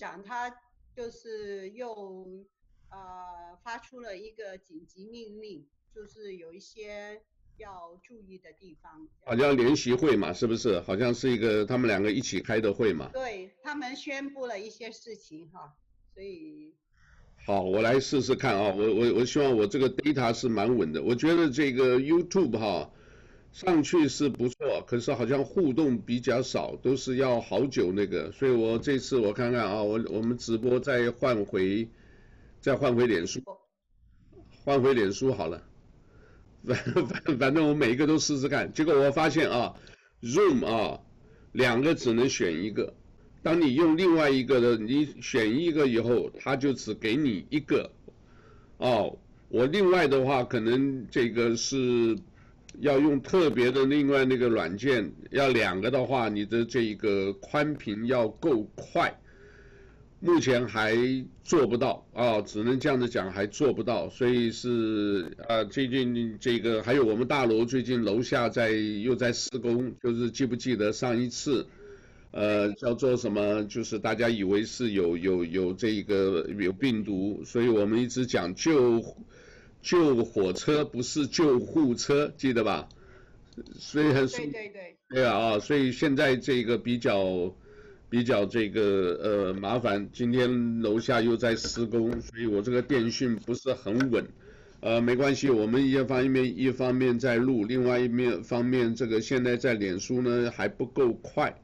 长他就是又呃发出了一个紧急命令，就是有一些要注意的地方。好像联席会嘛，是不是？好像是一个他们两个一起开的会嘛。对，他们宣布了一些事情哈，所以。好，我来试试看啊，我我我希望我这个 data 是蛮稳的。我觉得这个 YouTube 哈上去是不错，可是好像互动比较少，都是要好久那个。所以我这次我看看啊，我我们直播再换回，再换回脸书，换回脸书好了。反反反正我每一个都试试看，结果我发现啊，Zoom 啊两个只能选一个。当你用另外一个的，你选一个以后，他就只给你一个。哦，我另外的话，可能这个是要用特别的另外那个软件，要两个的话，你的这一个宽频要够快。目前还做不到啊，只能这样子讲，还做不到。所以是啊，最近这个还有我们大楼最近楼下在又在施工，就是记不记得上一次？呃，叫做什么？就是大家以为是有有有这个有病毒，所以我们一直讲救救火车不是救护车，记得吧？所以很对对对，对啊啊，所以现在这个比较比较这个呃麻烦。今天楼下又在施工，所以我这个电讯不是很稳。呃，没关系，我们一方面一方面在录，另外一面方面这个现在在脸书呢还不够快。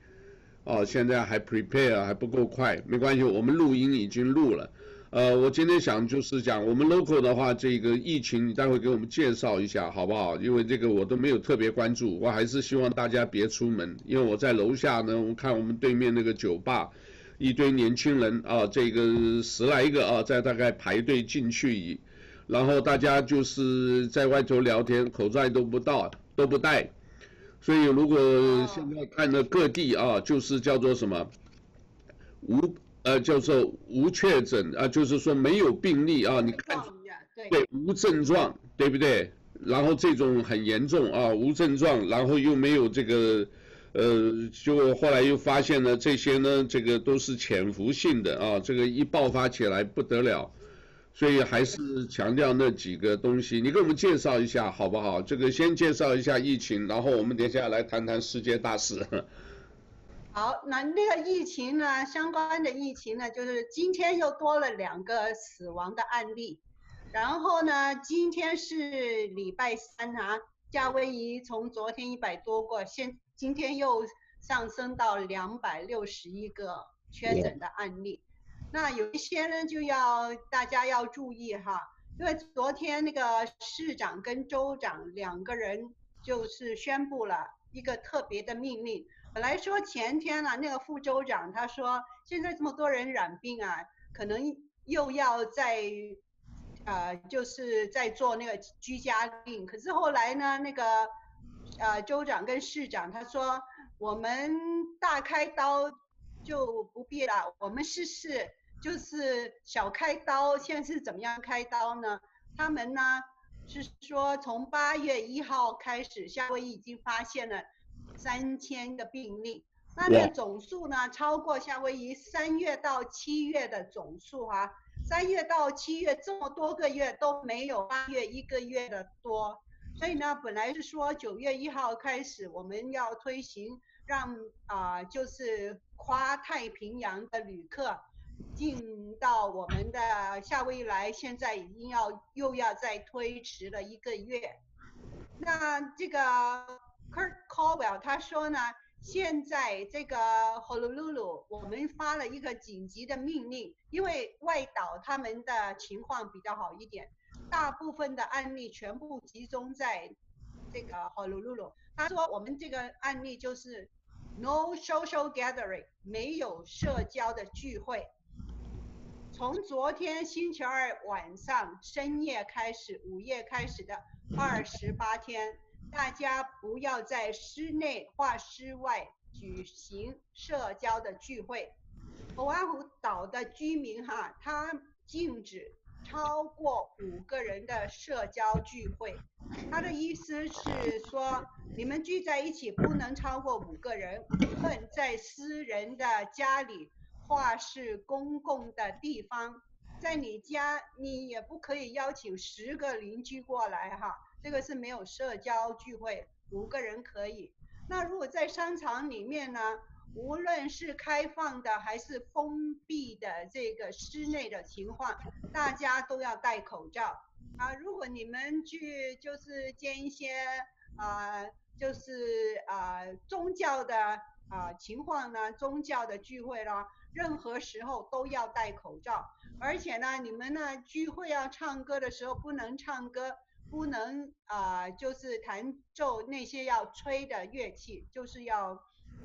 哦，现在还 prepare 还不够快，没关系，我们录音已经录了。呃，我今天想就是讲我们 local 的话，这个疫情你待会给我们介绍一下好不好？因为这个我都没有特别关注，我还是希望大家别出门，因为我在楼下呢，我看我们对面那个酒吧，一堆年轻人啊，这个十来个啊，在大概排队进去，然后大家就是在外头聊天，口罩都不到，都不戴。所以，如果现在看的各地啊，就是叫做什么无呃，叫做无确诊啊，就是说没有病例啊，你看对无症状，对不对？然后这种很严重啊，无症状，然后又没有这个呃，就后来又发现了这些呢，这个都是潜伏性的啊，这个一爆发起来不得了。所以还是强调那几个东西，你给我们介绍一下好不好？这个先介绍一下疫情，然后我们等下来谈谈世界大事。好，那那个疫情呢，相关的疫情呢，就是今天又多了两个死亡的案例，然后呢，今天是礼拜三啊，夏威夷从昨天一百多个，现今天又上升到两百六十一个确诊的案例。那有一些呢，就要大家要注意哈，因为昨天那个市长跟州长两个人就是宣布了一个特别的命令。本来说前天呢，那个副州长他说，现在这么多人染病啊，可能又要再，呃，就是在做那个居家令。可是后来呢，那个，呃，州长跟市长他说，我们大开刀。就不必了，我们试试，就是小开刀。现在是怎么样开刀呢？他们呢是说，从八月一号开始，夏威夷已经发现了三千个病例，那这个总数呢超过夏威夷三月到七月的总数啊。三月到七月这么多个月都没有八月一个月的多，所以呢，本来是说九月一号开始我们要推行。让啊、呃，就是跨太平洋的旅客进到我们的夏威夷来，现在已经要又要再推迟了一个月。那这个 Kurt Caldwell 他说呢，现在这个 Honolulu 我们发了一个紧急的命令，因为外岛他们的情况比较好一点，大部分的案例全部集中在这个 Honolulu。他说我们这个案例就是。No social gathering，没有社交的聚会。从昨天星期二晚上深夜开始，午夜开始的二十八天，大家不要在室内或室外举行社交的聚会。欧阿虎岛的居民哈，他禁止超过五个人的社交聚会。他的意思是说。你们聚在一起不能超过五个人，无论在私人的家里或是公共的地方，在你家你也不可以邀请十个邻居过来哈，这个是没有社交聚会，五个人可以。那如果在商场里面呢，无论是开放的还是封闭的这个室内的情况，大家都要戴口罩啊。如果你们去就是见一些啊、就是啊、宗教的啊、情况呢，宗教的聚会啦。任何时候都要戴口罩，而且呢，你们呢聚会要唱歌的时候不能唱歌，不能啊、就是弹奏那些要吹的乐器，就是要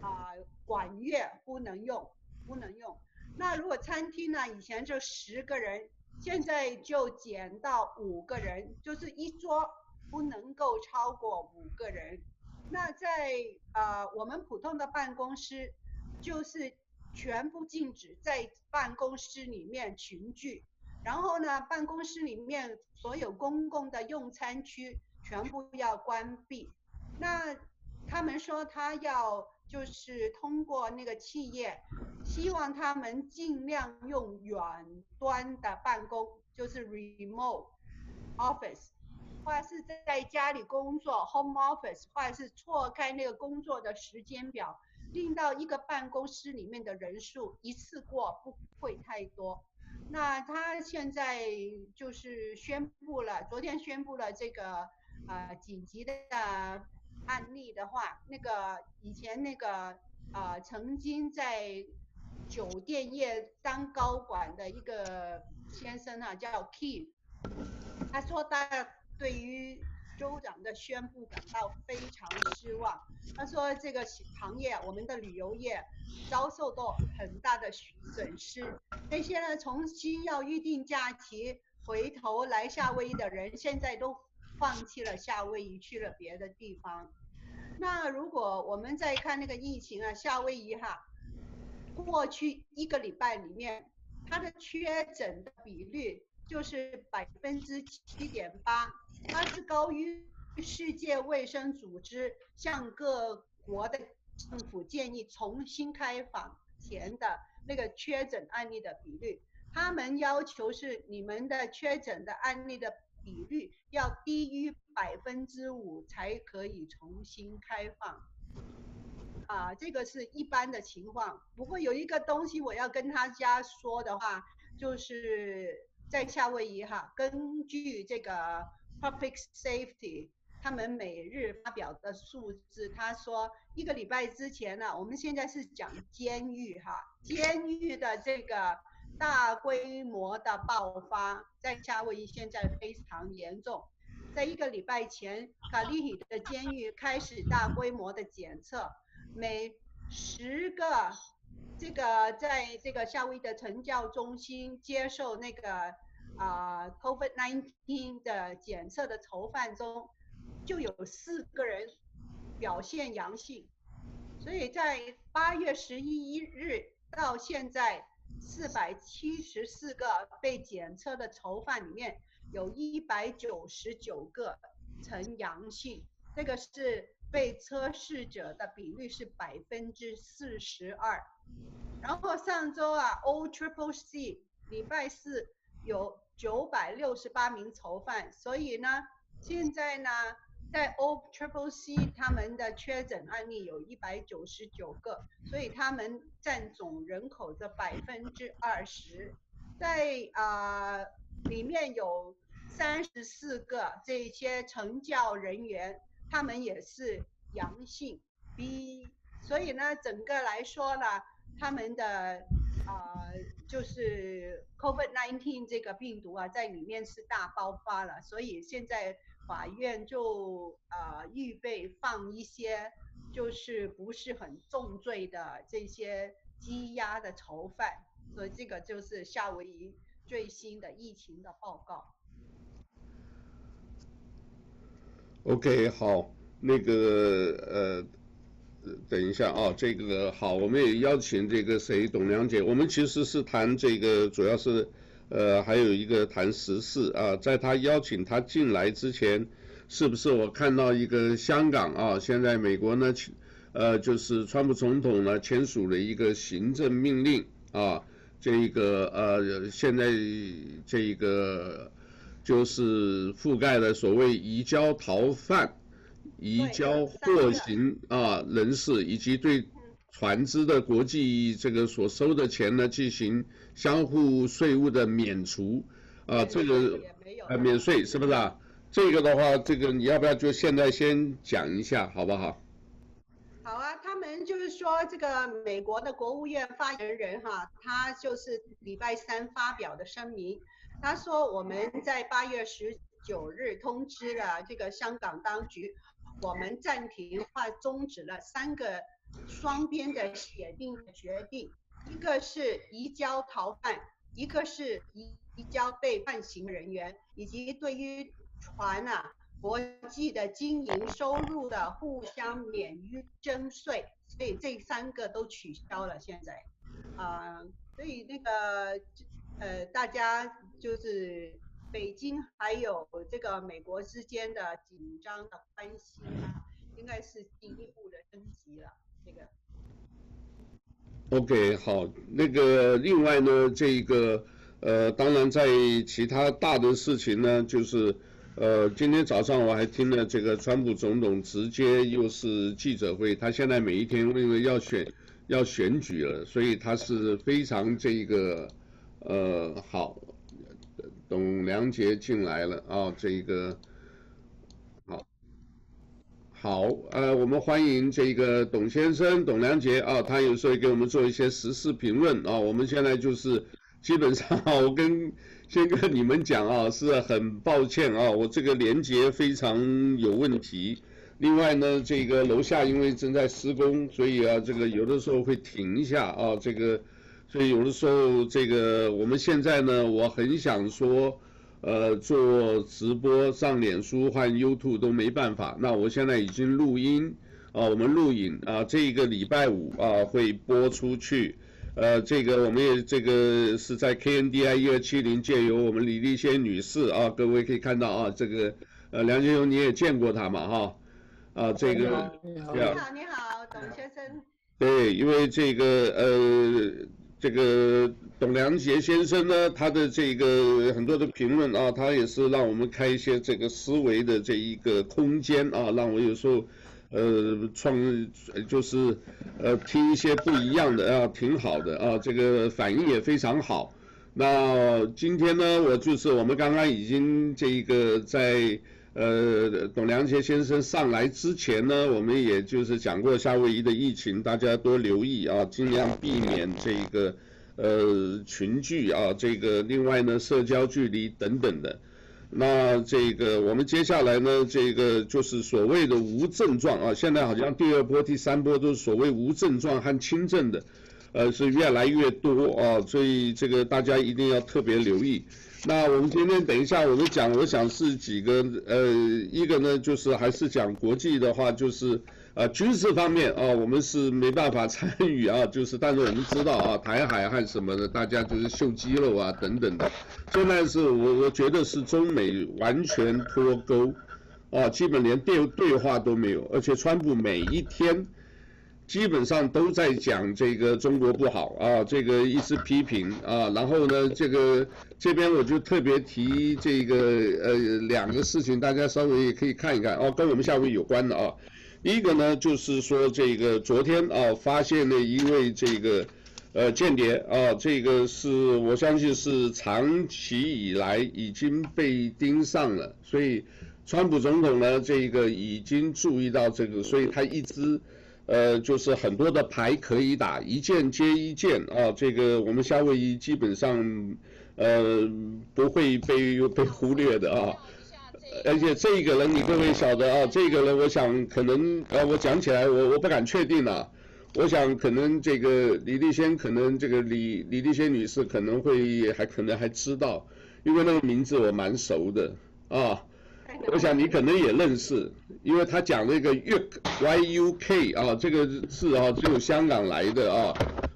啊、管乐不能用，不能用。那如果餐厅呢，以前就十个人，现在就减到五个人，就是一桌不能够超过五个人。那在啊、我们普通的办公室就是。全部禁止在办公室里面群聚，然后呢，办公室里面所有公共的用餐区全部要关闭。那他们说他要就是通过那个企业，希望他们尽量用远端的办公，就是 remote office，或者是在家里工作 home office，或者是错开那个工作的时间表。令到一个办公室里面的人数一次过不会太多，那他现在就是宣布了，昨天宣布了这个呃紧急的案例的话，那个以前那个呃曾经在酒店业当高管的一个先生啊，叫 Keith，他说他对于。州长的宣布感到非常失望。他说：“这个行业，我们的旅游业遭受到很大的损失。那些呢，重新要预定假期回头来夏威夷的人，现在都放弃了夏威夷，去了别的地方。那如果我们再看那个疫情啊，夏威夷哈，过去一个礼拜里面，它的确诊的比率就是百分之七点八。”它是高于世界卫生组织向各国的政府建议重新开放前的那个确诊案例的比率，他们要求是你们的确诊的案例的比率要低于百分之五才可以重新开放。啊，这个是一般的情况。不过有一个东西我要跟大家说的话，就是在夏威夷哈，根据这个。Public Safety，他们每日发表的数字，他说一个礼拜之前呢，我们现在是讲监狱哈，监狱的这个大规模的爆发，在夏威夷现在非常严重。在一个礼拜前，卡利里的监狱开始大规模的检测，每十个这个在这个夏威夷的成教中心接受那个。啊，COVID-19 的检测的囚犯中，就有四个人表现阳性，所以在八月十一日到现在，四百七十四个被检测的囚犯里面，有一百九十九个呈阳性，这个是被测试者的比率是百分之四十二。然后上周啊，O Triple C 礼拜四有。九百六十八名囚犯，所以呢，现在呢，在 O Triple C 他们的确诊案例有一百九十九个，所以他们占总人口的百分之二十，在啊、里面有三十四个这些惩教人员，他们也是阳性 B，所以呢，整个来说呢，他们的。啊、呃，就是 COVID-19 这个病毒啊，在里面是大爆发了，所以现在法院就啊、呃、预备放一些就是不是很重罪的这些羁押的囚犯，所以这个就是夏威夷最新的疫情的报告。OK，好，那个呃。等一下啊，这个好，我们也邀请这个谁，董良姐。我们其实是谈这个，主要是，呃，还有一个谈时事啊。在他邀请他进来之前，是不是我看到一个香港啊？现在美国呢，呃，就是川普总统呢签署了一个行政命令啊，这一个呃现在这一个就是覆盖了所谓移交逃犯、移交获刑啊人士，以及对船只的国际这个所收的钱呢进行相互税务的免除啊，这个呃免税是不是啊？这个的话，这个你要不要就现在先讲一下，好不好？好啊，他们就是说这个美国的国务院发言人哈，他就是礼拜三发表的声明，他说我们在八月十九日通知了这个香港当局，我们暂停或终止了三个双边的协定的决定，一个是移交逃犯，一个是移移交被判刑人员，以及对于船啊，国际的经营收入的互相免于征税，所以这三个都取消了。现在，啊、所以那个呃，大家就是北京还有这个美国之间的紧张的关系啊，应该是进一步的升级了。这个。OK，好，那个另外呢，这个呃，当然在其他大的事情呢，就是。呃，今天早上我还听了这个川普总统直接又是记者会，他现在每一天因为要选要选举了，所以他是非常这个呃好，董良杰进来了啊、这个好，好呃，我们欢迎这个董先生董良杰啊、他有时候给我们做一些时事评论啊、我们现在就是基本上啊 我跟。先跟你们讲啊，是很抱歉啊，我这个连接非常有问题。另外呢，这个楼下因为正在施工，所以啊，这个有的时候会停一下啊，这个，所以有的时候这个我们现在呢，我很想说，呃，做直播上脸书和 YouTube 都没办法。那我现在已经录音啊，我们录影啊，这个礼拜五啊会播出去。呃，这个我们也这个是在 KNDI 一二七零借由我们李丽仙女士啊，各位可以看到啊，这个呃梁建雄你也见过她嘛哈，啊这个你好你好你好董先生，对，因为这个呃这个董良杰先生呢，他的这个很多的评论啊，他也是让我们开一些这个思维的这一个空间啊，让我有时候。呃，创就是呃听一些不一样的啊，挺好的啊，这个反应也非常好。那今天呢，我就是我们刚刚已经这一个在呃董良杰先生上来之前呢，我们也就是讲过夏威夷的疫情，大家多留意啊，尽量避免这个呃群聚啊，这个另外呢社交距离等等的。那这个我们接下来呢，这个就是所谓的无症状啊，现在好像第二波、第三波都是所谓无症状和轻症的，呃，是越来越多啊，所以这个大家一定要特别留意。那我们今天等一下我们讲，我想是几个，呃，一个呢就是还是讲国际的话，就是。呃，军事方面啊，我们是没办法参与啊，就是，但是我们知道啊，台海和什么的，大家就是秀肌肉啊等等的。现在是我我觉得是中美完全脱钩，啊，基本连对对话都没有，而且川普每一天基本上都在讲这个中国不好啊，这个一直批评啊，然后呢，这个这边我就特别提这个呃两个事情，大家稍微也可以看一看哦，跟我们夏威夷有关的啊。一个呢，就是说这个昨天啊，发现了一位这个呃间谍啊，这个是我相信是长期以来已经被盯上了，所以川普总统呢，这个已经注意到这个，所以他一直呃就是很多的牌可以打，一件接一件啊，这个我们夏威夷基本上呃不会被被忽略的啊。而且这个人你各位晓得啊，这个人我想可能呃我讲起来我我不敢确定了，我想可能这个李丽仙可能这个李李丽仙女士可能会还可能还知道，因为那个名字我蛮熟的啊，我想你可能也认识，因为他讲那个 Yuk Y U K 啊这个字啊只有香港来的啊，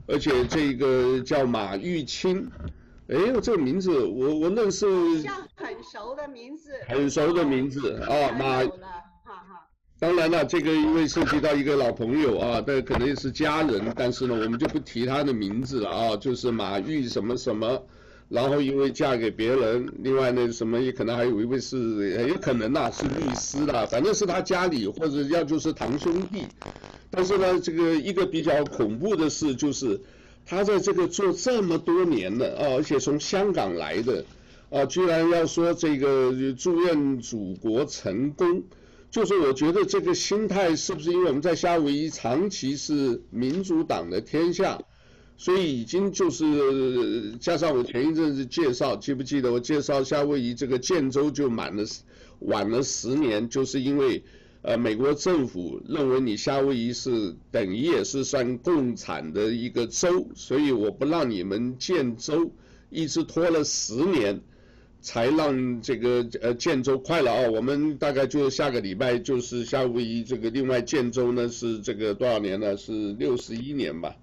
而且这个叫马玉清。哎，我这个名字我我认识，像很熟的名字，很熟的名字啊，马，当然了，这个因为涉及到一个老朋友啊，但可能也是家人，但是呢，我们就不提他的名字了啊，就是马玉什么什么，然后因为嫁给别人，另外呢什么也可能还有一位是，也有可能呐、是律师啦，反正是他家里或者要就是堂兄弟，但是呢，这个一个比较恐怖的事就是，他在这个做这么多年了啊，而且从香港来的。啊，居然要说这个祝愿祖国成功，就是我觉得这个心态是不是因为我们在夏威夷长期是民主党的天下，所以已经就是加上我前一阵子介绍，记不记得我介绍夏威夷这个建州就满了晚了十年，就是因为呃美国政府认为你夏威夷是等于也是算共产的一个州，所以我不让你们建州，一直拖了十年。才让这个呃建州快了啊！我们大概就下个礼拜就是夏威夷这个另外建州呢是这个多少年呢？是六十一年吧，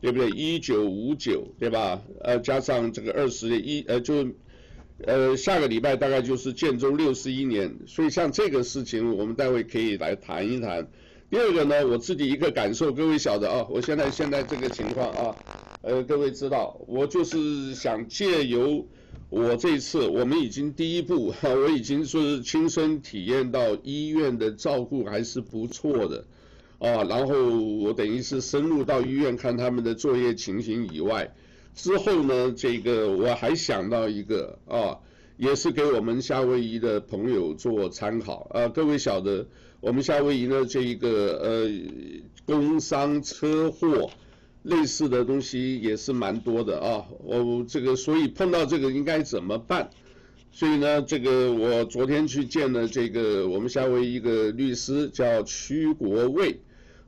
对不对？一九五九对吧？呃，加上这个二十一呃就呃下个礼拜大概就是建中六十一年，所以像这个事情我们待会可以来谈一谈。第二个呢，我自己一个感受，各位晓得啊，我现在现在这个情况啊，呃，各位知道，我就是想借由。我这一次我们已经第一步，我已经是亲身体验到医院的照顾还是不错的，啊，然后我等于是深入到医院看他们的作业情形以外，之后呢，这个我还想到一个啊，也是给我们夏威夷的朋友做参考啊，各位晓得我们夏威夷的这一个呃工伤车祸。类似的东西也是蛮多的啊，我这个所以碰到这个应该怎么办？所以呢，这个我昨天去见了这个我们夏威夷一个律师叫屈国卫，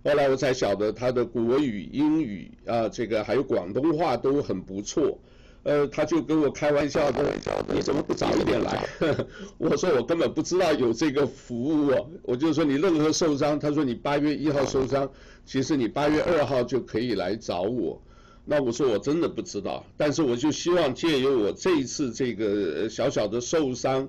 后来我才晓得他的国语、英语啊，这个还有广东话都很不错。呃，他就跟我开玩笑的，你怎么不早一点来？我说我根本不知道有这个服务。我就说你任何受伤，他说你八月一号受伤，其实你八月二号就可以来找我。那我说我真的不知道，但是我就希望借由我这一次这个小小的受伤，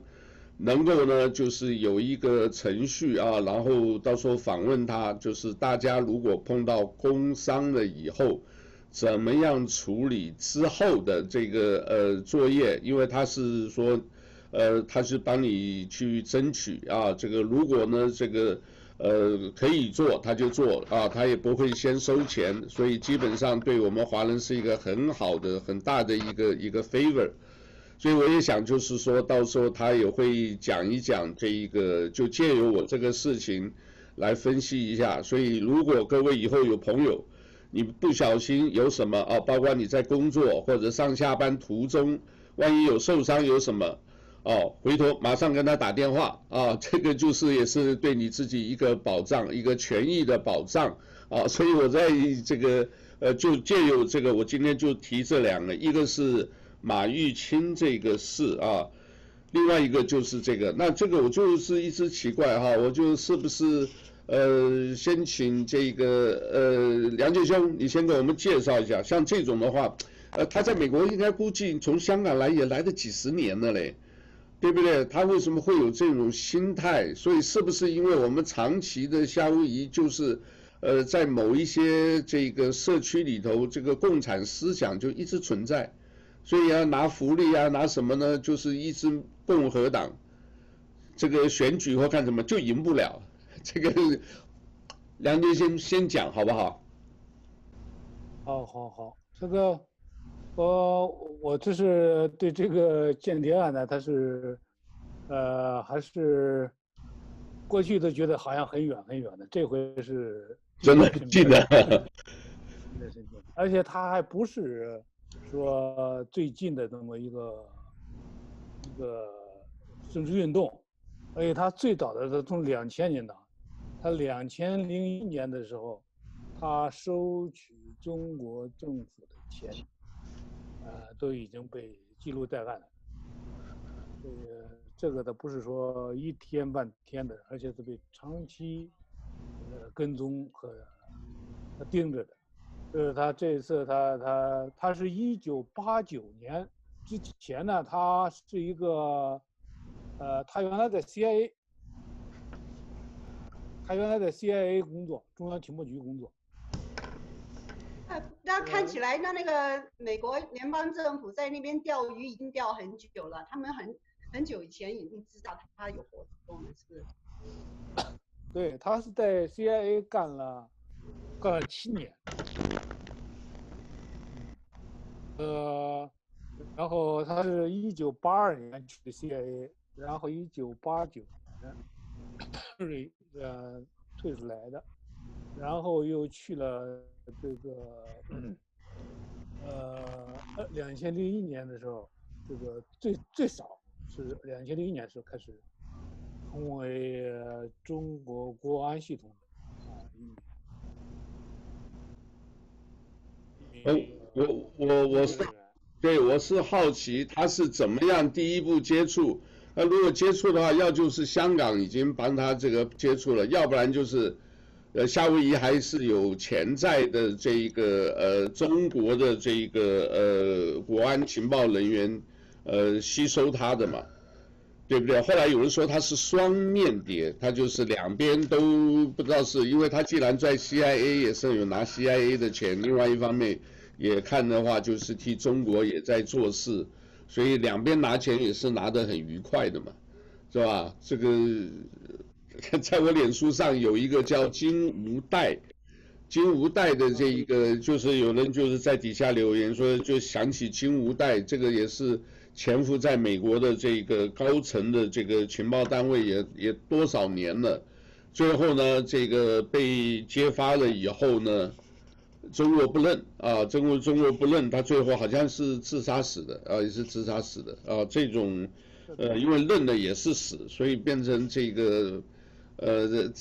能够呢就是有一个程序啊，然后到时候访问他，就是大家如果碰到工伤了以后。怎么样处理之后的这个呃作业？因为他是说，呃，他是帮你去争取啊，这个如果呢这个呃可以做他就做啊，他也不会先收钱，所以基本上对我们华人是一个很好的很大的一个一个 favor。所以我也想就是说到时候他也会讲一讲这一个，就借由我这个事情来分析一下。所以如果各位以后有朋友，你不小心有什么啊？包括你在工作或者上下班途中，万一有受伤有什么？哦，回头马上跟他打电话啊，这个就是也是对你自己一个保障，一个权益的保障啊。所以我在这个呃，就借由这个，我今天就提这两个，一个是马玉清这个事啊，另外一个就是这个。那这个我就是一直奇怪哈，我就是不是？呃，先请这个呃梁杰兄，你先给我们介绍一下，像这种的话，呃，他在美国应该估计从香港来也来了几十年了嘞，对不对？他为什么会有这种心态？所以是不是因为我们长期的夏威夷就是，呃，在某一些这个社区里头，这个共产思想就一直存在，所以要拿福利啊，拿什么呢？就是一支共和党这个选举或干什么就赢不了。这个梁军先先讲好不好？好，好，好。这个我我这是对这个间谍案呢，他是呃还是过去都觉得好像很远很远的，这回是真的近 的，而且他还不是说最近的这么一个一个政治运动，而且他最早的是从两千年的。他两千零一年的时候，他收取中国政府的钱，呃，都已经被记录在案了。这个这个的不是说一天半天的，而且是被长期呃跟踪和盯着的。就是他这次他他他是一九八九年之前呢，他是一个呃，他原来在 CIA。他原来在 CIA 工作，中央情报局工作。那那看起来，那那个美国联邦政府在那边钓鱼已经钓很久了，他们很很久以前已经知道他有活动了，是不是？对，他是在 CIA 干了干了七年，呃，然后他是一九八二年去的 CIA，然后一九八九年退呃退出来的，然后又去了这个呃两千零一年的时候，这个最最少是两千零一年的时候开始。成为中国国安系统的啊，我我我是对，我是好奇他是怎么样第一步接触。那如果接触的话，要就是香港已经帮他这个接触了，要不然就是呃夏威夷还是有潜在的这一个呃中国的这一个呃国安情报人员呃吸收他的嘛。对不对？后来有人说他是双面谍，他就是两边都不知道是，因为他既然在 CIA 也是有拿 CIA 的钱，另外一方面也看的话就是替中国也在做事，所以两边拿钱也是拿得很愉快的嘛，是吧？这个在我脸书上有一个叫金无代，金无代的这一个就是有人就是在底下留言说，就想起金无代，这个也是。潜伏在美国的这个高层的这个情报单位也也多少年了，最后呢，这个被揭发了以后呢，中国不认啊，中国中国不认，他最后好像是自杀死的啊，也是自杀死的啊，这种呃，因为认了也是死，所以变成这个呃，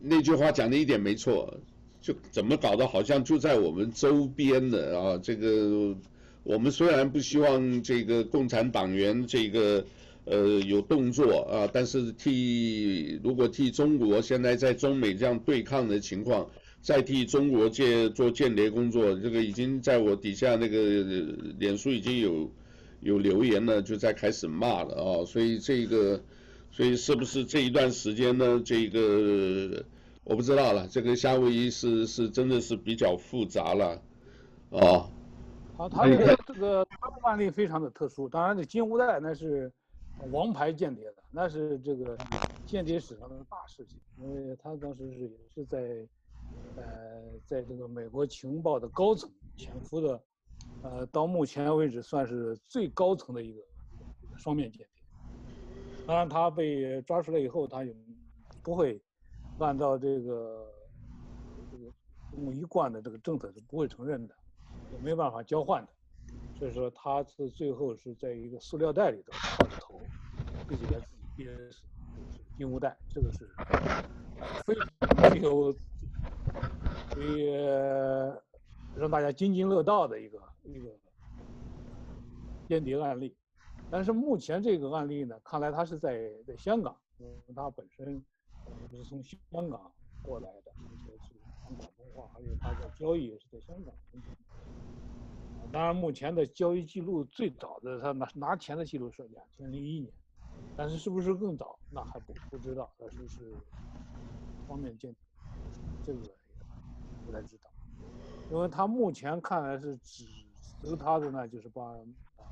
那句话讲的一点没错，就怎么搞的，好像就在我们周边的啊，这个。我们虽然不希望这个共产党员这个呃有动作啊，但是替如果替中国现在在中美这样对抗的情况，在替中国界做间谍工作，这个已经在我底下那个脸书已经有有留言了，就在开始骂了啊，所以这个所以是不是这一段时间呢？这个我不知道了，这个夏威夷是是真的是比较复杂了啊。啊，他这个这个他的案例非常的特殊，当然这金乌代那是王牌间谍的，那是这个间谍史上的大事情，因为他当时是也是在，呃，在这个美国情报的高层潜伏的，呃，到目前为止算是最高层的一个双面间谍。当然他被抓出来以后，他也不会按照这个这个一贯的这个政策是不会承认的。也没有办法交换的，所以说他是最后是在一个塑料袋里头套着头，自己给自己憋死，金无代，这个是非常具有，所以让大家津津乐道的一个一个间谍案例。但是目前这个案例呢，看来他是在在香港，因为他本身是从香港过来的，而且是讲广东话，还有他的交易也是在香港。当然，目前的交易记录最早的他拿拿钱的记录是两千零一年，但是是不是更早，那还不不知道，但是是方面间谍，这个不太知道，因为他目前看来是指责他的呢，就是把啊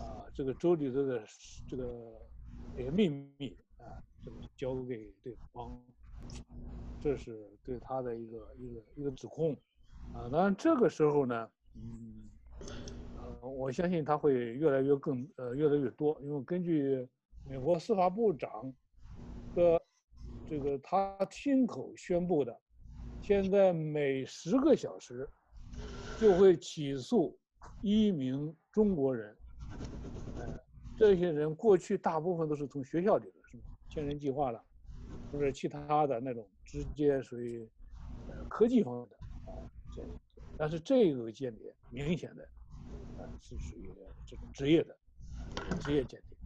啊这个州里头的这个这个秘密啊，这个交给对方，这是对他的一个一个一个指控啊。当然这个时候呢。嗯，呃，我相信他会越来越更呃越来越多，因为根据美国司法部长的这个他亲口宣布的，现在每十个小时就会起诉一名中国人，呃，这些人过去大部分都是从学校里的，是吧？千人计划了，或者其他的那种直接属于科技方面的啊。但是这个间谍明显的，啊，是属于这种职业的职业间谍。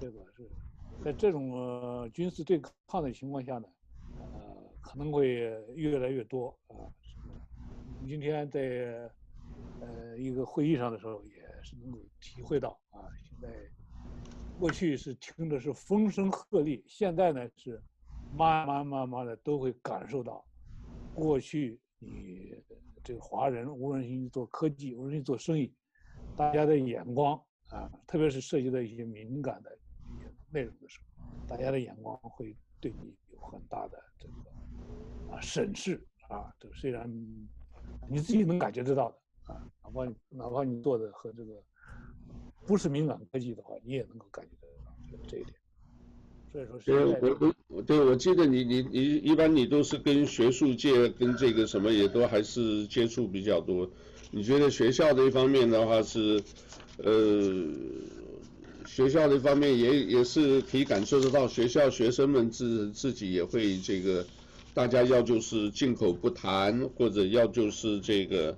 这个是在这种军事对抗的情况下呢，呃，可能会越来越多啊。我们今天在呃一个会议上的时候，也是能够体会到啊，现在过去是听的是风声鹤唳，现在呢是慢慢慢慢的都会感受到，过去你这个华人无论是你做科技，无论是做生意，大家的眼光啊，特别是涉及到一些敏感的一些内容的时候，大家的眼光会对你有很大的这个啊审视啊，这个虽然你自己能感觉得到的啊，哪怕哪怕你做的和这个。不是敏感科技的话，你也能够感觉得到这一点。所以说是，对，我我对我记得你你你一般你都是跟学术界跟这个什么也都还是接触比较多。你觉得学校这一方面的话是，呃，学校这方面也也是可以感受得到，学校学生们自自己也会这个，大家要就是静口不谈，或者要就是这个，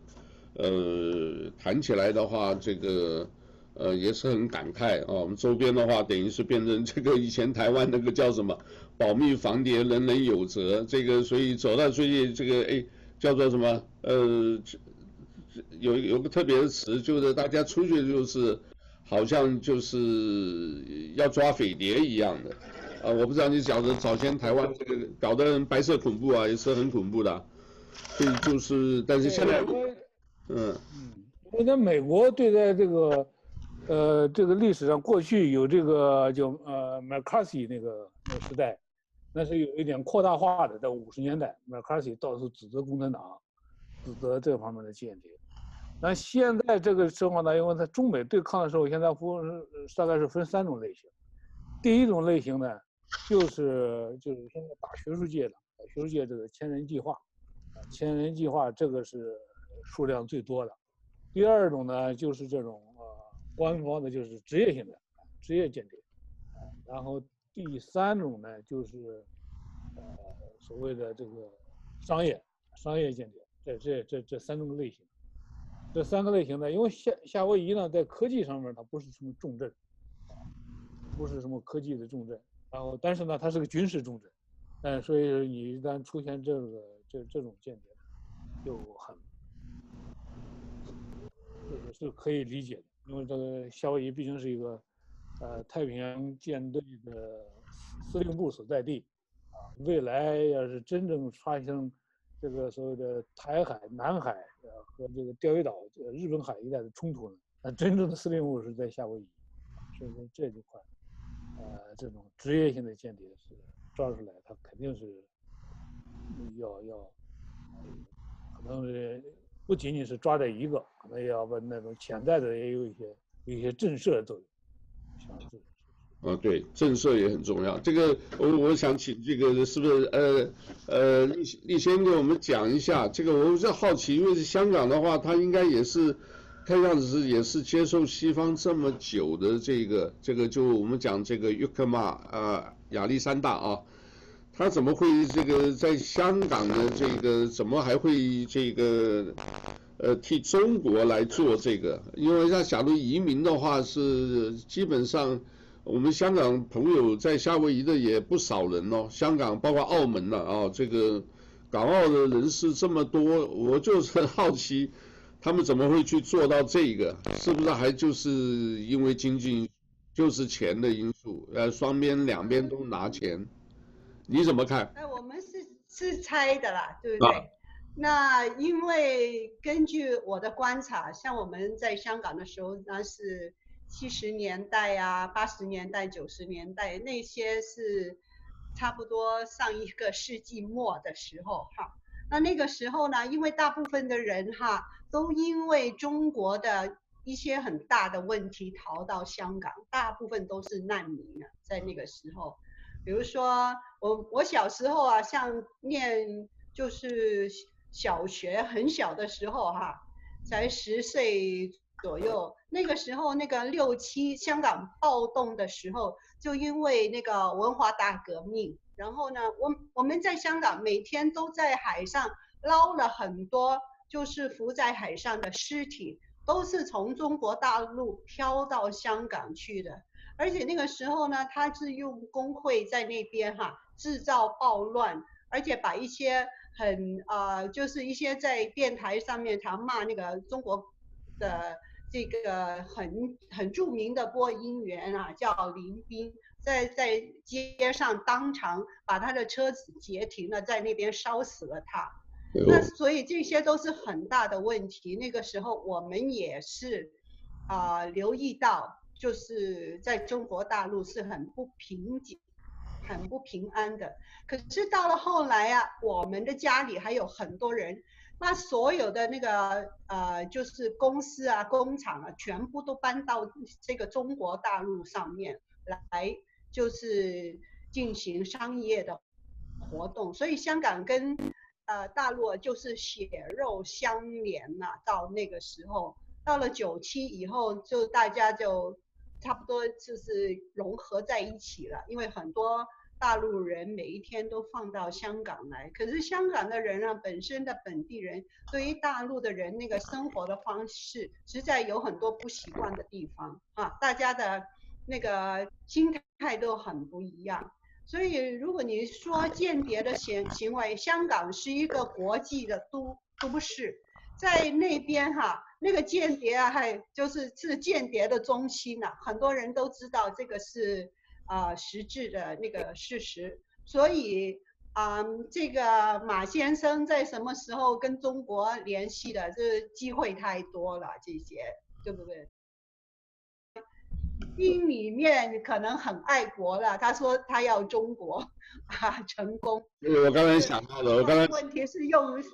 呃，谈起来的话这个。呃，也是很感慨啊。我们周边的话，等于是变成这个以前台湾那个叫什么“保密防谍，人人有责”。这个所以走到最近这个哎，叫做什么？呃，有有个特别的词，就是大家出去就是好像就是要抓匪谍一样的。啊，我不知道你晓得早先台湾这个搞得白色恐怖啊，也是很恐怖的。所以就是，但是现在，嗯嗯，我在美国对待这个。呃，这个历史上过去有这个叫呃 McCarthy 那个那个时代，那是有一点扩大化的，在五十年代，McCarthy 到处指责共产党，指责这方面的间谍。那现在这个情况呢，因为在中美对抗的时候，现在分大概是分三种类型。第一种类型呢，就是就是现在打学术界的，学术界这个千人计划，千人计划这个是数量最多的。第二种呢，就是这种呃。官方的就是职业性的，职业间谍，然后第三种呢就是，呃，所谓的这个商业商业间谍，这这这这三种类型，这三个类型的，因为夏夏威夷呢在科技上面它不是什么重镇，不是什么科技的重镇，然后但是呢它是个军事重镇，嗯，所以你一旦出现这个这这种间谍，就很，这个是可以理解的。因为这个夏威夷毕竟是一个，呃，太平洋舰队的司令部所在地，啊，未来要是真正发生这个所谓的台海、南海呃和这个钓鱼岛、日本海一带的冲突呢，那真正的司令部是在夏威夷，所以说这一块，呃，这种职业性的间谍是抓出来，他肯定是要要，可能是。不仅仅是抓这一个，可能也要把那种潜在的，也有一些有一些震慑作用。啊，对，震慑也很重要。这个我我想请这个是不是呃呃立立先给我们讲一下？这个我比较好奇，因为是香港的话，他应该也是看样子是也是接受西方这么久的这个这个就我们讲这个约克马啊亚历山大啊。他怎么会这个在香港的这个怎么还会这个呃替中国来做这个？因为像假如移民的话，是基本上我们香港朋友在夏威夷的也不少人哦，香港包括澳门了啊，这个港澳的人士这么多，我就是很 好奇，他们怎么会去做到这个？是不是还就是因为经济就是钱的因素？呃，双边两边都拿钱。你怎么看？哎我们是是猜的啦，对不对？啊、那因为根据我的观察，像我们在香港的时候，那是七十年代啊、八十年代、九十年代，那些是差不多上一个世纪末的时候哈。那那个时候呢，因为大部分的人哈都因为中国的一些很大的问题逃到香港，大部分都是难民啊，在那个时候。比如说我我小时候啊，像念就是小学很小的时候哈、才十岁左右，那个时候那个六七香港暴动的时候，就因为那个文化大革命，然后呢，我我们在香港每天都在海上捞了很多，就是浮在海上的尸体，都是从中国大陆飘到香港去的。而且那个时候呢，他是用工会在那边哈制造暴乱，而且把一些很啊、呃，就是一些在电台上面他骂那个中国的这个很很著名的播音员啊，叫林斌，在在街上当场把他的车子截停了，在那边烧死了他。那所以这些都是很大的问题。那个时候我们也是啊、呃，留意到，就是在中国大陆是很不平静、很不平安的。可是到了后来啊，我们的家里还有很多人，那所有的那个呃，就是公司啊、工厂啊，全部都搬到这个中国大陆上面来，就是进行商业的活动。所以香港跟呃，大陆就是血肉相连呐、到那个时候，到了九七以后，就大家就差不多就是融合在一起了。因为很多大陆人每一天都放到香港来，可是香港的人呢，本身的本地人对于大陆的人那个生活的方式，实在有很多不习惯的地方啊。大家的那个心态都很不一样。所以，如果你说间谍的行行为，香港是一个国际的都都市，在那边哈，那个间谍啊，还就是是间谍的中心呐、很多人都知道这个是、呃、实质的那个事实。所以啊、呃，这个马先生在什么时候跟中国联系的，这机会太多了，这些对不对？心里面可能很爱国了，他说他要中国啊成功。我刚才想到了，我刚才问题是用什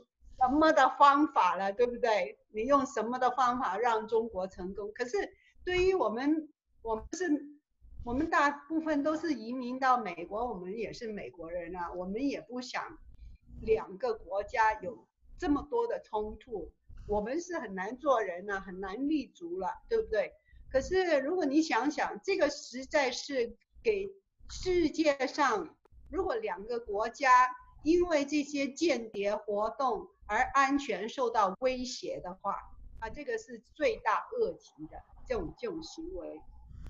么的方法了，对不对？你用什么的方法让中国成功？可是对于我们，我们是，我们大部分都是移民到美国，我们也是美国人啊，我们也不想两个国家有这么多的冲突，我们是很难做人了，很难立足了，对不对？可是，如果你想想，这个实在是给世界上，如果两个国家因为这些间谍活动而安全受到威胁的话，啊，这个是罪大恶极的这种这种行为。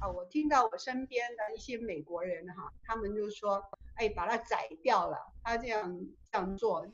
啊，我听到我身边的一些美国人哈，他们就说，哎，把它宰掉了，他这样这样做，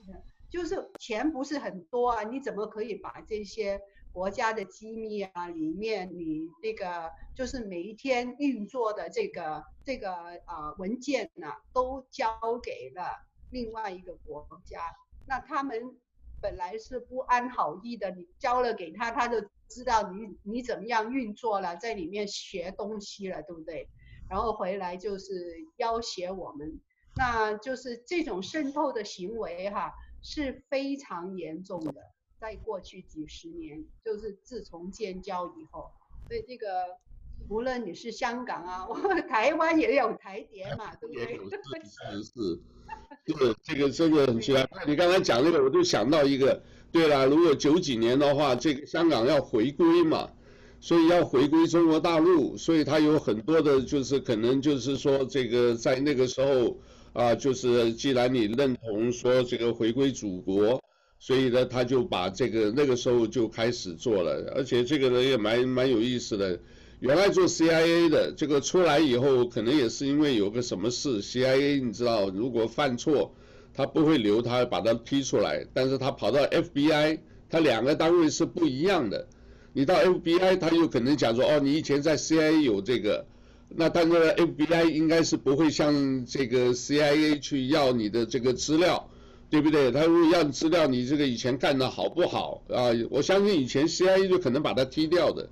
就是钱不是很多啊，你怎么可以把这些？国家的机密啊，里面你那个就是每一天运作的这个这个啊、呃、文件呢、都交给了另外一个国家。那他们本来是不安好意的，你交了给他，他就知道你你怎么样运作了，在里面学东西了，对不对？然后回来就是要挟我们，那就是这种渗透的行为哈、是非常严重的。在过去几十年，就是自从建交以后，所以这个无论你是香港啊，我台湾也有台碟嘛，对不对？是是是，这个这个很奇怪。你刚才讲那个，我就想到一个，对了，如果九几年的话，这个香港要回归嘛，所以要回归中国大陆，所以他有很多的，就是可能就是说，这个在那个时候啊，就是既然你认同说这个回归祖国。所以呢，他就把这个那个时候就开始做了，而且这个人也蛮蛮有意思的。原来做 CIA 的，这个出来以后，可能也是因为有个什么事，CIA 你知道，如果犯错，他不会留他，把他踢出来。但是他跑到 FBI，他两个单位是不一样的。你到 FBI，他又可能讲说，哦，你以前在 CIA 有这个，那但是 FBI 应该是不会向这个 CIA 去要你的这个资料。对不对？他如果要资料，你这个以前干的好不好啊？我相信以前 CIA 就可能把他踢掉的，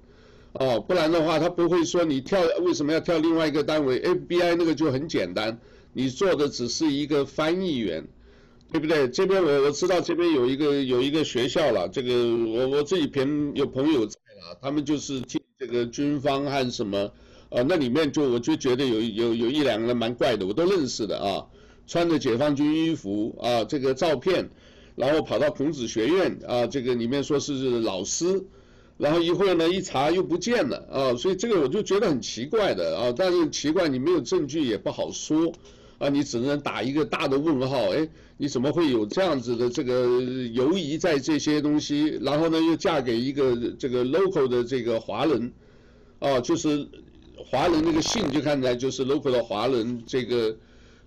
哦，不然的话他不会说你跳，为什么要跳另外一个单位？FBI 那个就很简单，你做的只是一个翻译员，对不对？这边我我知道这边有一个有一个学校了，这个我我这里边有朋友在了，他们就是进这个军方和什么，呃，那里面就我就觉得有有有一两个人蛮怪的，我都认识的啊。穿着解放军衣服啊，这个照片，然后跑到孔子学院啊，这个里面说是老师，然后一会儿呢一查又不见了啊，所以这个我就觉得很奇怪的啊，但是奇怪你没有证据也不好说啊，你只能打一个大的问号，哎，你怎么会有这样子的这个犹疑在这些东西？然后呢又嫁给一个这个 local 的这个华人，啊，就是华人那个姓就看起来就是 local 的华人这个。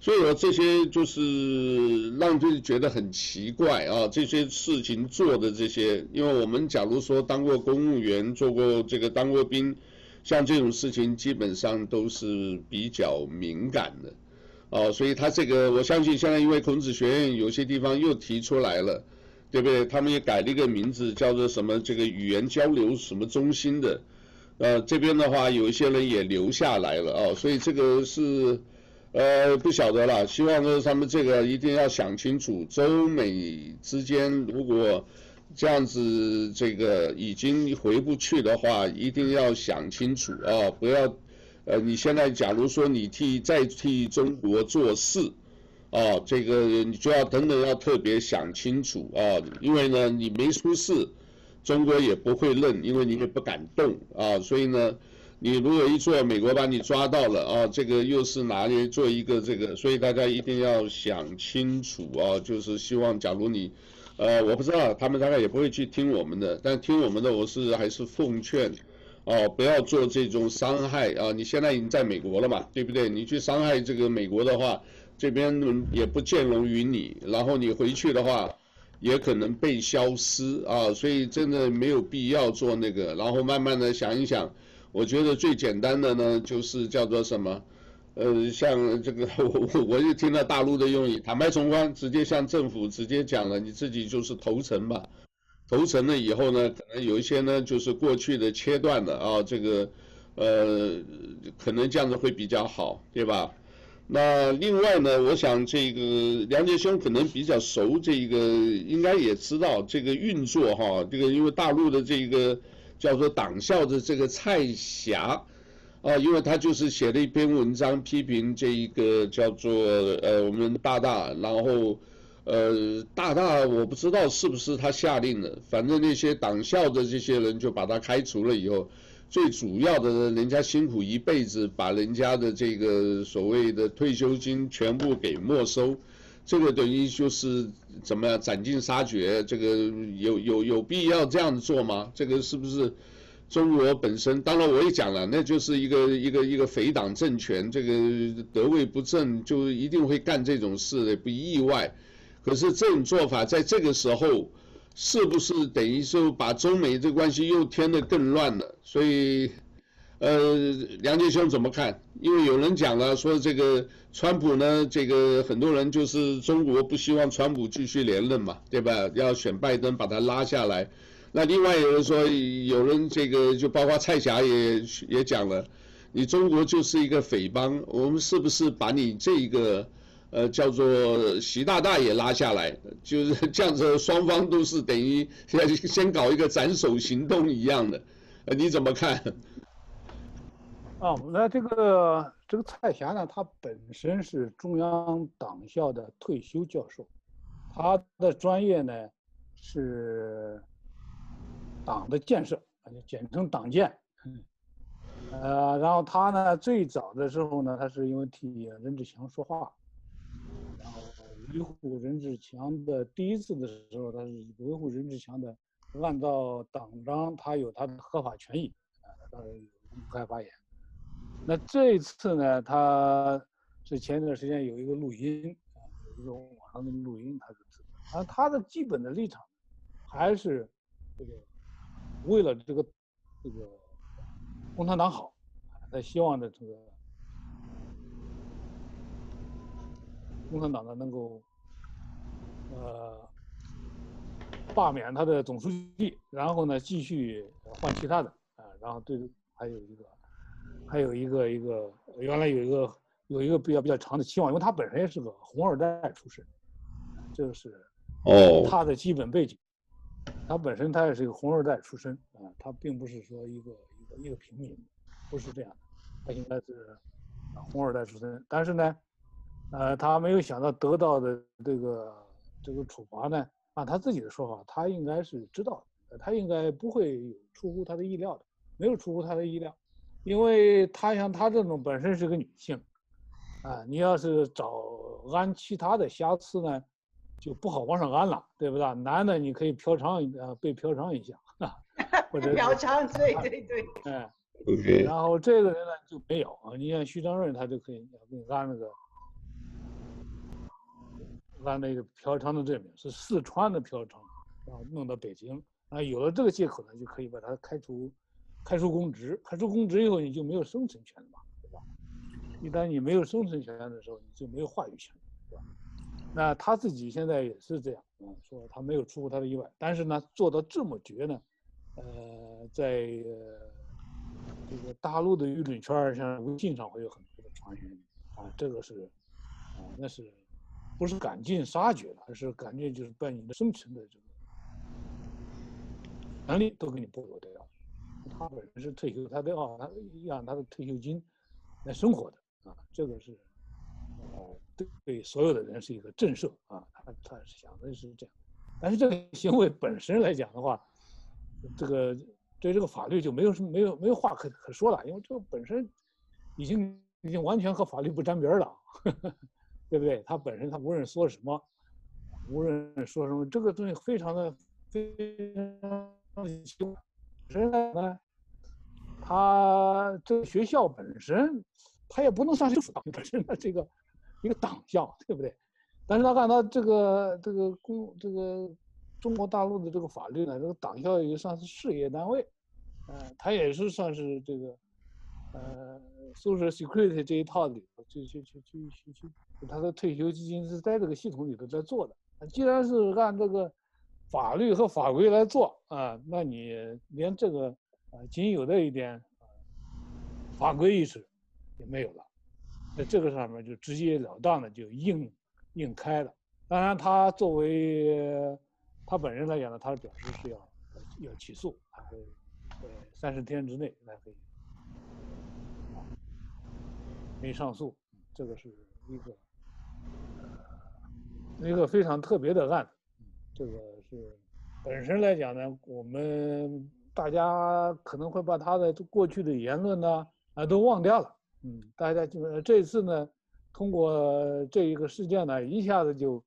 所以我这些就是让人觉得很奇怪啊，这些事情做的这些，因为我们假如说当过公务员，做过这个当过兵，像这种事情基本上都是比较敏感的，哦，所以他这个我相信现在因为孔子学院有些地方又提出来了，对不对？他们也改了一个名字，叫做什么这个语言交流什么中心的，呃，这边的话有一些人也留下来了哦，所以这个是。呃，不晓得了，希望说他们这个一定要想清楚，中美之间如果这样子这个已经回不去的话，一定要想清楚啊，不要，呃，你现在假如说你替再替中国做事，啊，这个你就要等等要特别想清楚啊，因为呢你没出事，中国也不会认，因为你也不敢动啊，所以呢。你如果一做，美国把你抓到了啊，这个又是哪里做一个这个，所以大家一定要想清楚啊，就是希望假如你，呃，我不知道他们大概也不会去听我们的，但听我们的我是还是奉劝，哦，不要做这种伤害啊，你现在已经在美国了嘛，对不对？你去伤害这个美国的话，这边也不见容于你，然后你回去的话，也可能被消失啊，所以真的没有必要做那个，然后慢慢的想一想。我觉得最简单的呢，就是叫做什么，呃，像这个 我我我就听到大陆的用语，坦白从宽，直接向政府直接讲了，你自己就是投诚吧，投诚了以后呢，可能有一些呢就是过去的切断的啊，这个，呃，可能这样子会比较好，对吧？那另外呢，我想这个梁杰兄可能比较熟，这个应该也知道这个运作哈，这个因为大陆的这个。叫做党校的这个蔡霞，啊，因为他就是写了一篇文章批评这一个叫做呃我们大大，然后呃大大我不知道是不是他下令的，反正那些党校的这些人就把他开除了以后，最主要的人家辛苦一辈子，把人家的这个所谓的退休金全部给没收。这个等于就是怎么样斩尽杀绝？这个有有有必要这样做吗？这个是不是中国本身？当然我也讲了，那就是一个一个一个匪党政权，这个得位不正就一定会干这种事，不意外。可是这种做法在这个时候，是不是等于说把中美这关系又添得更乱了？所以。呃，梁杰兄怎么看？因为有人讲了，说这个川普呢，这个很多人就是中国不希望川普继续连任嘛，对吧？要选拜登把他拉下来。那另外有人说，有人这个就包括蔡霞也也讲了，你中国就是一个匪帮，我们是不是把你这一个呃叫做习大大也拉下来？就是这样子，双方都是等于先先搞一个斩首行动一样的，呃，你怎么看？啊，那这个这个蔡霞呢，他本身是中央党校的退休教授，他的专业呢是党的建设，简称党建。呃，然后他呢最早的时候呢，他是因为替任志强说话，然后维护任志强的第一次的时候，他是维护任志强的，按照党章，他有他的合法权益，呃，公开发言。那这一次呢，他是前一段时间有一个录音啊，有一个网上的录音，他是，啊，他的基本的立场还是这个为了这个这个共产党好，他希望的这个共产党呢能够呃罢免他的总书记，然后呢继续换其他的啊，然后对还有一个。还有一个一个原来有一个有一个比较比较长的期望，因为他本身也是个红二代出身，这个是哦他的基本背景。他本身他也是一个红二代出身啊，他并不是说一个一个一个平民，不是这样的，他应该是红二代出身。但是呢，呃，他没有想到得到的这个这个处罚呢，按他自己的说法，他应该是知道的，他应该不会有出乎他的意料的，没有出乎他的意料。因为她像她这种本身是个女性，啊，你要是找安其他的瑕疵呢，就不好往上安了，对不对？男的你可以嫖娼一啊，被嫖娼一下，啊，或者嫖娼，对对对，哎，OK。然后这个人呢就没有啊，你像徐峥润他就可以给你安那个按那个嫖娼的罪名，是四川的嫖娼，然后弄到北京，啊，有了这个借口呢，就可以把他开除，开除公职，开除公职以后你就没有生存权了嘛，对吧？一旦你没有生存权的时候，你就没有话语权，对吧？那他自己现在也是这样，啊，说他没有出乎他的意外，但是呢，做到这么绝呢，呃，在这个大陆的舆论圈，像微信上会有很多的传言，啊，这个是，啊，那是。不是赶尽杀绝了，而是赶尽就是把你的生存的这个能力都给你剥夺掉。他本身是退休，他得啊，他让他的退休金来生活的啊，这个是呃对对所有的人是一个震慑啊。他他是想的是这样，但是这个行为本身来讲的话，这个对这个法律就没有什么没有没有话可可说了，因为这个本身已经已经完全和法律不沾边了。呵 呵对不对？他本身他无论说什么，无论说什么，这个东西非常的非常的。本身呢，他这个学校本身，他也不能算是党本身的这个一个党校，对不对？但是他看他这个这个公这个中国大陆的这个法律呢，这个党校也算是事业单位，嗯、呃，他也是算是这个呃 social security 这一套里头去去去去去去。他的退休基金是在这个系统里头在做的。既然是按这个法律和法规来做啊，那你连这个啊仅有的一点法规意识也没有了，在这个上面就直截了当的就硬硬开了。当然，他作为他本人来讲呢，他表示是要要起诉，他会在三十天之内来可以没上诉，这个是一个。一个非常特别的案子，这个是本身来讲呢，我们大家可能会把他的过去的言论呢啊都忘掉了，嗯，大家就这次呢，通过这一个事件呢，一下子就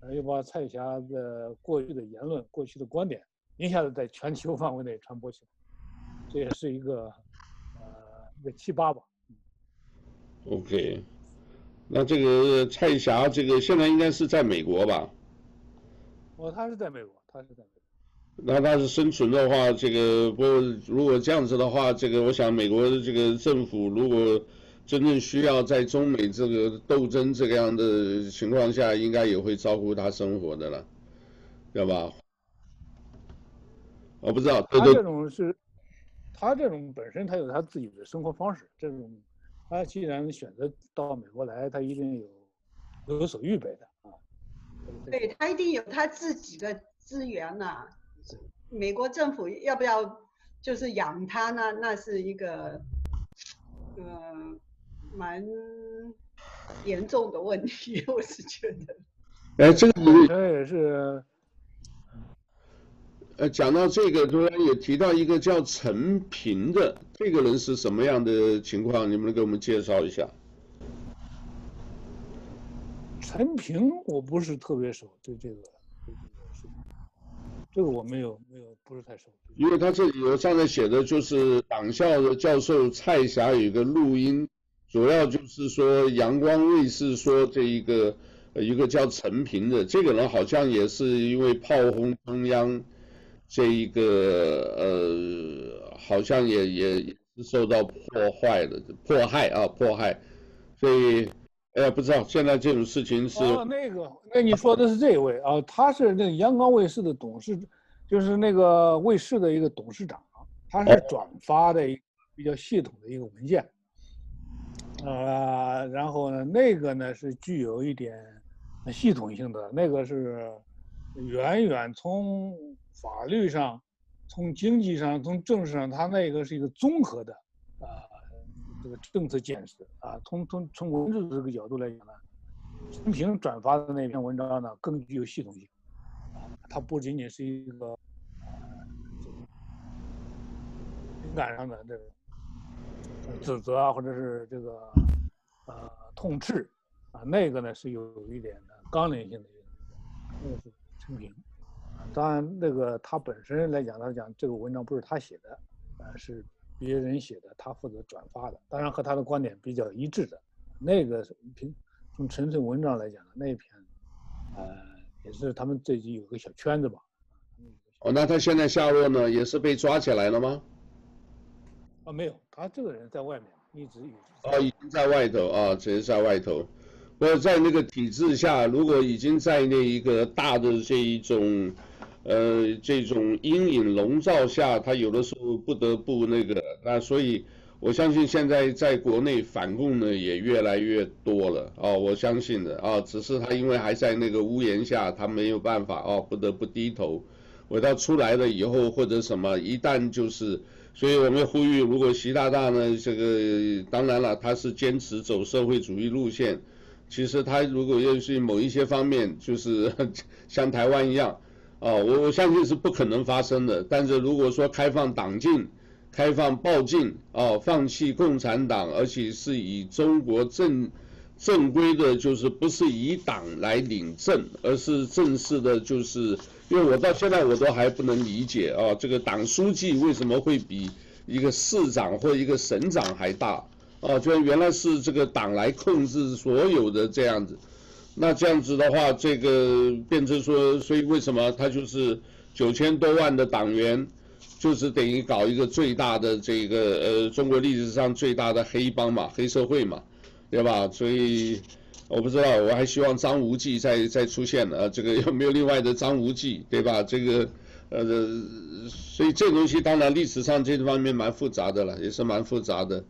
呃又把蔡霞的过去的言论、过去的观点，一下子在全球范围内传播起来，这也是一个呃一个奇葩吧。OK。那这个蔡霞，这个现在应该是在美国吧？哦，他是在美国，他是在美国。那他是生存的话，这个不，如果这样子的话，这个我想美国的这个政府如果真正需要在中美这个斗争这个样的情况下，应该也会照顾他生活的了，对吧？我不知道。他这种是，他这种本身他有他自己的生活方式，这种。他既然选择到美国来，他一定有有所预备的啊。对，他一定有他自己的资源呐、啊。美国政府要不要就是养他呢？那是一个呃蛮严重的问题，我是觉得。哎，这个也是。呃，讲到这个，突然也提到一个叫陈平的，这个人是什么样的情况？你们能给我们介绍一下？陈平，我不是特别熟，对这个，对这个事情，这个我没有没有不是太熟。因为他这里有上面写的就是党校的教授蔡霞有一个录音，主要就是说阳光卫视说这一个呃一个叫陈平的这个人好像也是因为炮轰中央。这一个呃，好像也也是受到破坏的迫害啊，迫害，所以哎，不知道现在这种事情是哦，那个，那你说的是这位啊？他是那个阳光卫视的董事，就是那个卫视的一个董事长，他是转发的一个比较系统的一个文件，呃，然后呢，那个呢是具有一点系统性的，那个是远远从。法律上，从经济上，从政治上，他那个是一个综合的，啊、呃，这个政策建设啊，从从从文字这个角度来讲呢，陈平转发的那篇文章呢更具有系统性，啊，它不仅仅是一个，呃，情感上的这个指责啊，或者是这个，呃，痛斥，啊，那个呢是有一点的纲领性的，那个是陈平。当然，那个他本身来讲，他讲这个文章不是他写的，呃，是别人写的，他负责转发的。当然和他的观点比较一致的，那个凭从纯粹文章来讲，那一篇呃，也是他们自己有个小圈子吧。哦，那他现在下落呢？也是被抓起来了吗？啊，没有，他这个人在外面一直一直。哦，已经在外头啊，只是在外头。不过在那个体制下，如果已经在那一个大的这一种，呃，这种阴影笼罩下，他有的时候不得不那个，那所以。我相信现在在国内反共呢也越来越多了哦，我相信的啊，只是他因为还在那个屋檐下，他没有办法哦，不得不低头。我到出来了以后或者什么，一旦就是，所以我们呼吁，如果习大大呢，这个当然了，他是坚持走社会主义路线，其实他如果要是某一些方面，就是 像台湾一样，哦，我我相信是不可能发生的。但是如果说开放党禁，开放报禁哦，放弃共产党，而且是以中国正正规的，就是不是以党来领政，而是正式的，就是因为我到现在我都还不能理解啊，这个党书记为什么会比一个市长或一个省长还大啊？就原来是这个党来控制所有的这样子，那这样子的话，这个变成说，所以为什么他就是九千多万的党员？就是等于搞一个最大的这个呃中国历史上最大的黑帮嘛，黑社会嘛，对吧？所以我不知道，我还希望张无忌再再出现啊，这个有没有另外的张无忌，对吧？这个呃，所以这东西当然历史上这方面蛮复杂的了，也是蛮复杂的。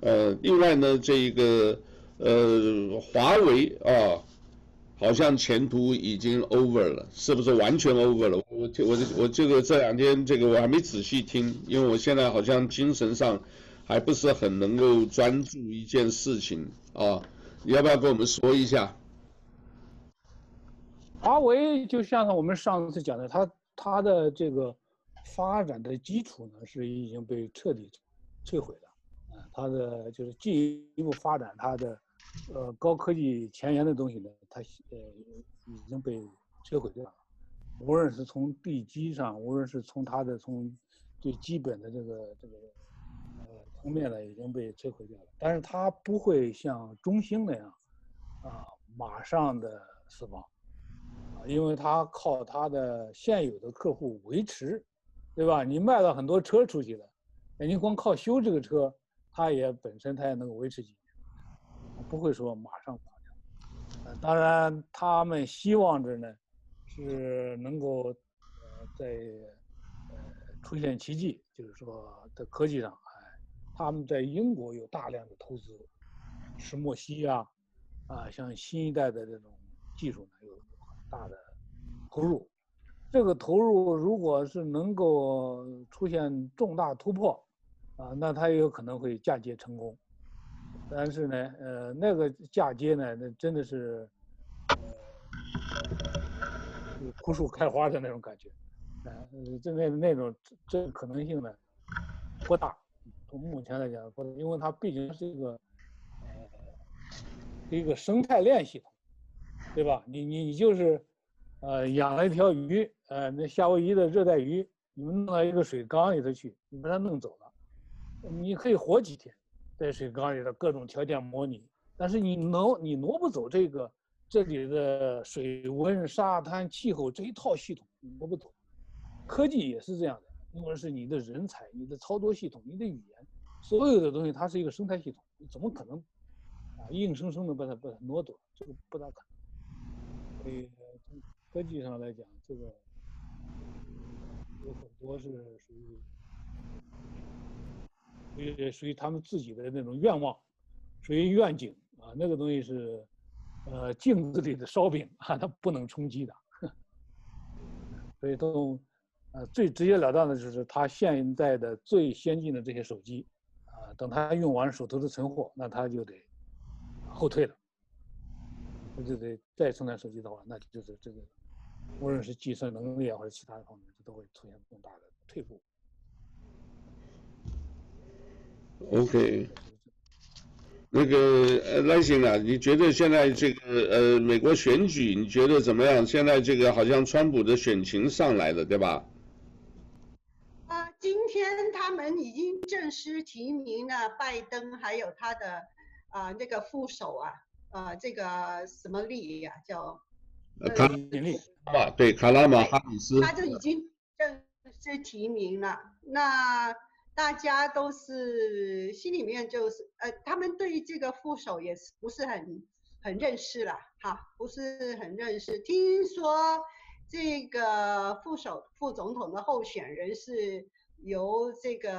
呃，另外呢，这个呃华为啊。好像前途已经 over 了，是不是完全 over 了？我我我这个这两天这个我还没仔细听，因为我现在好像精神上还不是很能够专注一件事情啊。你要不要跟我们说一下？华为就像我们上次讲的，它它的这个发展的基础呢是已经被彻底摧毁了，啊，它的就是进一步发展它的。呃，高科技前沿的东西呢，它呃已经被摧毁掉了。无论是从地基上，无论是从它的从最基本的这个这个呃层面呢，已经被摧毁掉了。但是它不会像中兴那样啊，马上的死亡啊，因为它靠它的现有的客户维持，对吧？你卖了很多车出去了，你光靠修这个车，它也本身它也能够维持几年。不会说马上垮，当然他们希望着呢，是能够呃在呃出现奇迹，就是说在科技上，哎，他们在英国有大量的投资，石墨烯啊，啊，像新一代的这种技术呢有很大的投入，这个投入如果是能够出现重大突破，啊，那它也有可能会嫁接成功。但是呢，呃，那个嫁接呢，那真的是，呃，枯树开花的那种感觉，呃，这那那种这可能性呢不大。从目前来讲，不大，因为它毕竟是一个，呃，一个生态链系统，对吧？你你你就是，呃，养了一条鱼，呃，那夏威夷的热带鱼，你们弄到一个水缸里头去，你把它弄走了，你可以活几天。在水缸里的各种条件模拟，但是你挪你挪不走这个这里的水温、沙滩、气候这一套系统，你挪不走。科技也是这样的，因为是你的人才、你的操作系统、你的语言，所有的东西它是一个生态系统，你怎么可能啊硬生生的把它把它挪走？这个不大可能。所以从科技上来讲，这个有很多是属于。也属于他们自己的那种愿望，属于愿景啊，那个东西是，呃，镜子里的烧饼啊，它不能冲击的。所以都，呃，最直截了当的就是他现在的最先进的这些手机，啊，等他用完手头的存货，那他就得后退了，他就得再生产手机的话，那就是这个，无论是计算能力啊或者其他的方面，这都会出现更大的退步。OK，那个呃，赖先啊，你觉得现在这个呃美国选举你觉得怎么样？现在这个好像川普的选情上来了，对吧？啊，今天他们已经正式提名了拜登，还有他的啊那个副手啊，啊这个什么利呀，叫呃，卡嘛，对，卡拉马哈里斯，他就已经正式提名了。那大家都是心里面就是，呃，他们对于这个副手也是不是很很认识了，哈，不是很认识。听说这个副手副总统的候选人是由这个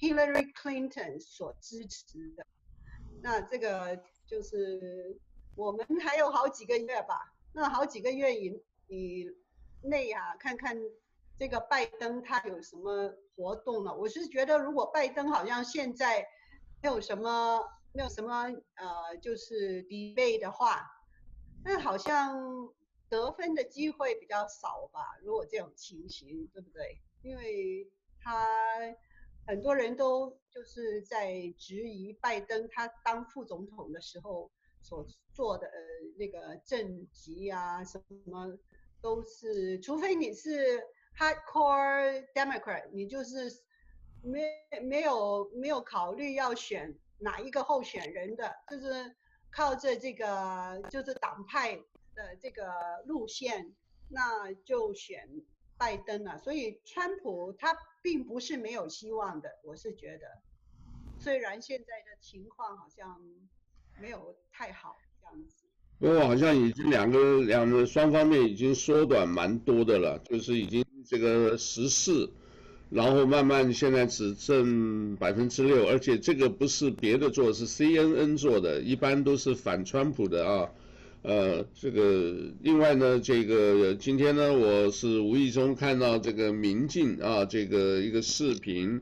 Hillary Clinton 所支持的。那这个就是我们还有好几个月吧，那好几个月以以内啊，看看这个拜登他有什么活动呢。我是觉得，如果拜登好像现在没有什么没有什么呃，就是 debate 的话，那好像得分的机会比较少吧。如果这种情形，对不对？因为他。很多人都就是在质疑拜登他当副总统的时候所做的呃那个政绩啊什么都是，除非你是 hardcore Democrat，你就是没没有没有考虑要选哪一个候选人的，就是靠着这个就是党派的这个路线，那就选拜登了。所以川普他。并不是没有希望的，我是觉得，虽然现在的情况好像没有太好这样子。不过好像已经两个两个双方面已经缩短蛮多的了，就是已经这个十四，然后慢慢现在只剩百分之六，而且这个不是别的做，是 CNN 做的，一般都是反川普的啊。呃，这个另外呢，这个今天呢，我是无意中看到这个民进啊，这个一个视频，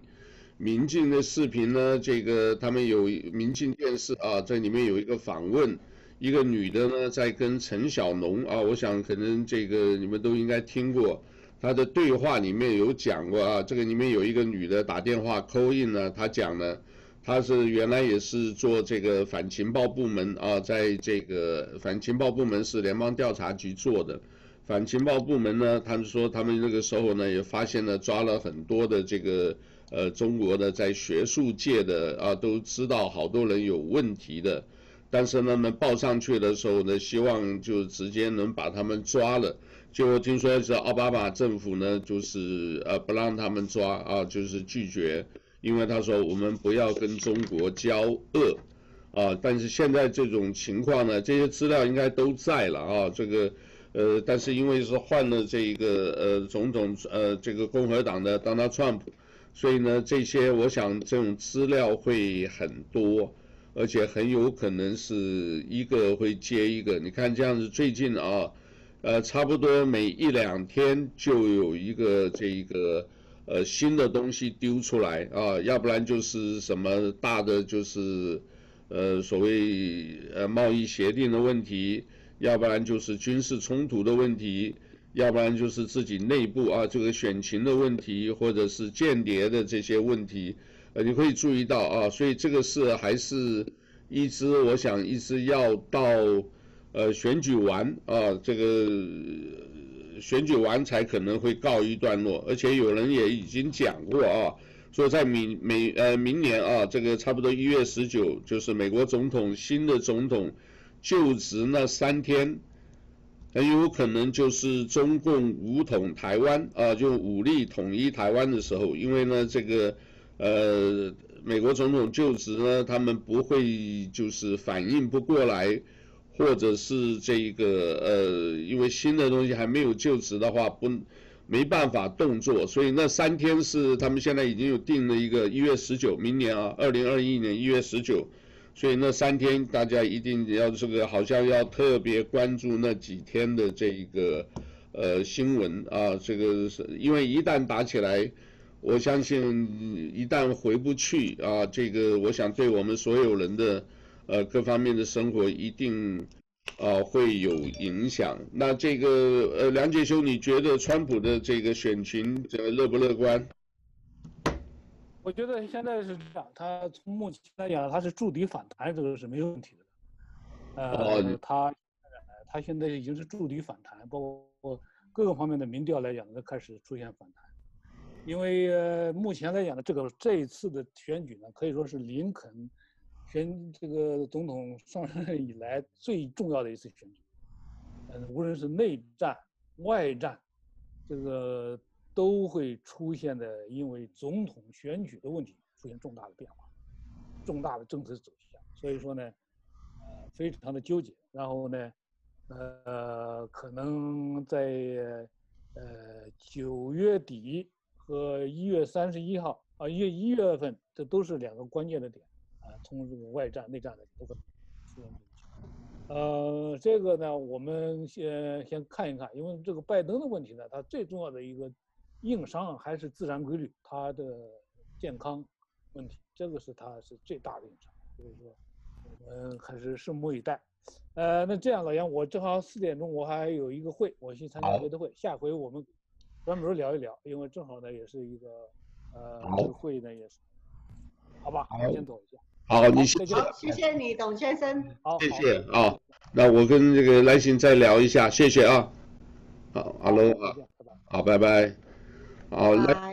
民进的视频呢，这个他们有民进电视啊，在里面有一个访问，一个女的呢在跟陈小农啊，我想可能这个你们都应该听过，他的对话里面有讲过啊，这个里面有一个女的打电话 call in 呢，她讲呢。他是原来也是做这个反情报部门啊，在这个反情报部门是联邦调查局做的，反情报部门呢，他们说他们那个时候呢也发现了抓了很多的这个呃中国的在学术界的啊都知道好多人有问题的，但是呢们报上去的时候呢，希望就直接能把他们抓了，就听说是奥巴马政府呢就是呃不让他们抓啊，就是拒绝。因为他说我们不要跟中国交恶，啊，但是现在这种情况呢，这些资料应该都在了啊，这个，呃，但是因为是换了这一个呃总统，呃，这个共和党的 Donald Trump，所以呢，这些我想这种资料会很多，而且很有可能是一个会接一个。你看这样子，最近啊，呃，差不多每一两天就有一个这个。呃，新的东西丢出来啊，要不然就是什么大的，就是呃所谓呃贸易协定的问题，要不然就是军事冲突的问题，要不然就是自己内部啊这个选情的问题，或者是间谍的这些问题，呃，你可以注意到啊，所以这个是还是一直我想一直要到呃选举完啊这个。选举完才可能会告一段落，而且有人也已经讲过啊，说在明每呃明年啊，这个差不多一月十九，就是美国总统新的总统就职那三天，很有可能就是中共武统台湾啊，就武力统一台湾的时候，因为呢这个呃美国总统就职呢，他们不会就是反应不过来。或者是这一个呃，因为新的东西还没有就职的话，不没办法动作，所以那三天是他们现在已经有定了一个一月十九，明年啊，二零二一年一月十九，所以那三天大家一定要这个好像要特别关注那几天的这一个呃新闻啊，这个是因为一旦打起来，我相信一旦回不去啊，这个我想对我们所有人的。呃，各方面的生活一定，呃，会有影响。那这个，呃，梁杰兄，你觉得川普的这个选情，这个乐不乐观？我觉得现在是这样，他从目前来讲，他是筑底反弹，这个是没有问题的。呃，哦、他，他现在已经是筑底反弹，包括各个方面的民调来讲，都开始出现反弹。因为、呃、目前来讲呢，这个这一次的选举呢，可以说是林肯。选这个总统上任以来最重要的一次选举，嗯，无论是内战、外战，这个都会出现的，因为总统选举的问题出现重大的变化，重大的政治走向。所以说呢，呃，非常的纠结。然后呢，呃，可能在呃九月底和一月三十一号啊，一月一月份，这都是两个关键的点啊，从这个外战、内战的都会出现。呃，这个呢，我们先先看一看，因为这个拜登的问题呢，它最重要的一个硬伤还是自然规律，他的健康问题，这个是他是最大的硬伤。所以说，我们还是拭目以待。呃，那这样老杨，我正好四点钟我还有一个会，我去参加别的会，下回我们专门聊一聊，因为正好呢也是一个呃这个会呢也是，好吧，我先走一下。好，你谢谢。好，谢谢你，董先生。好，谢谢啊。那我跟这个来信再聊一下，谢谢啊。好，哈喽啊。好，拜拜。好，来。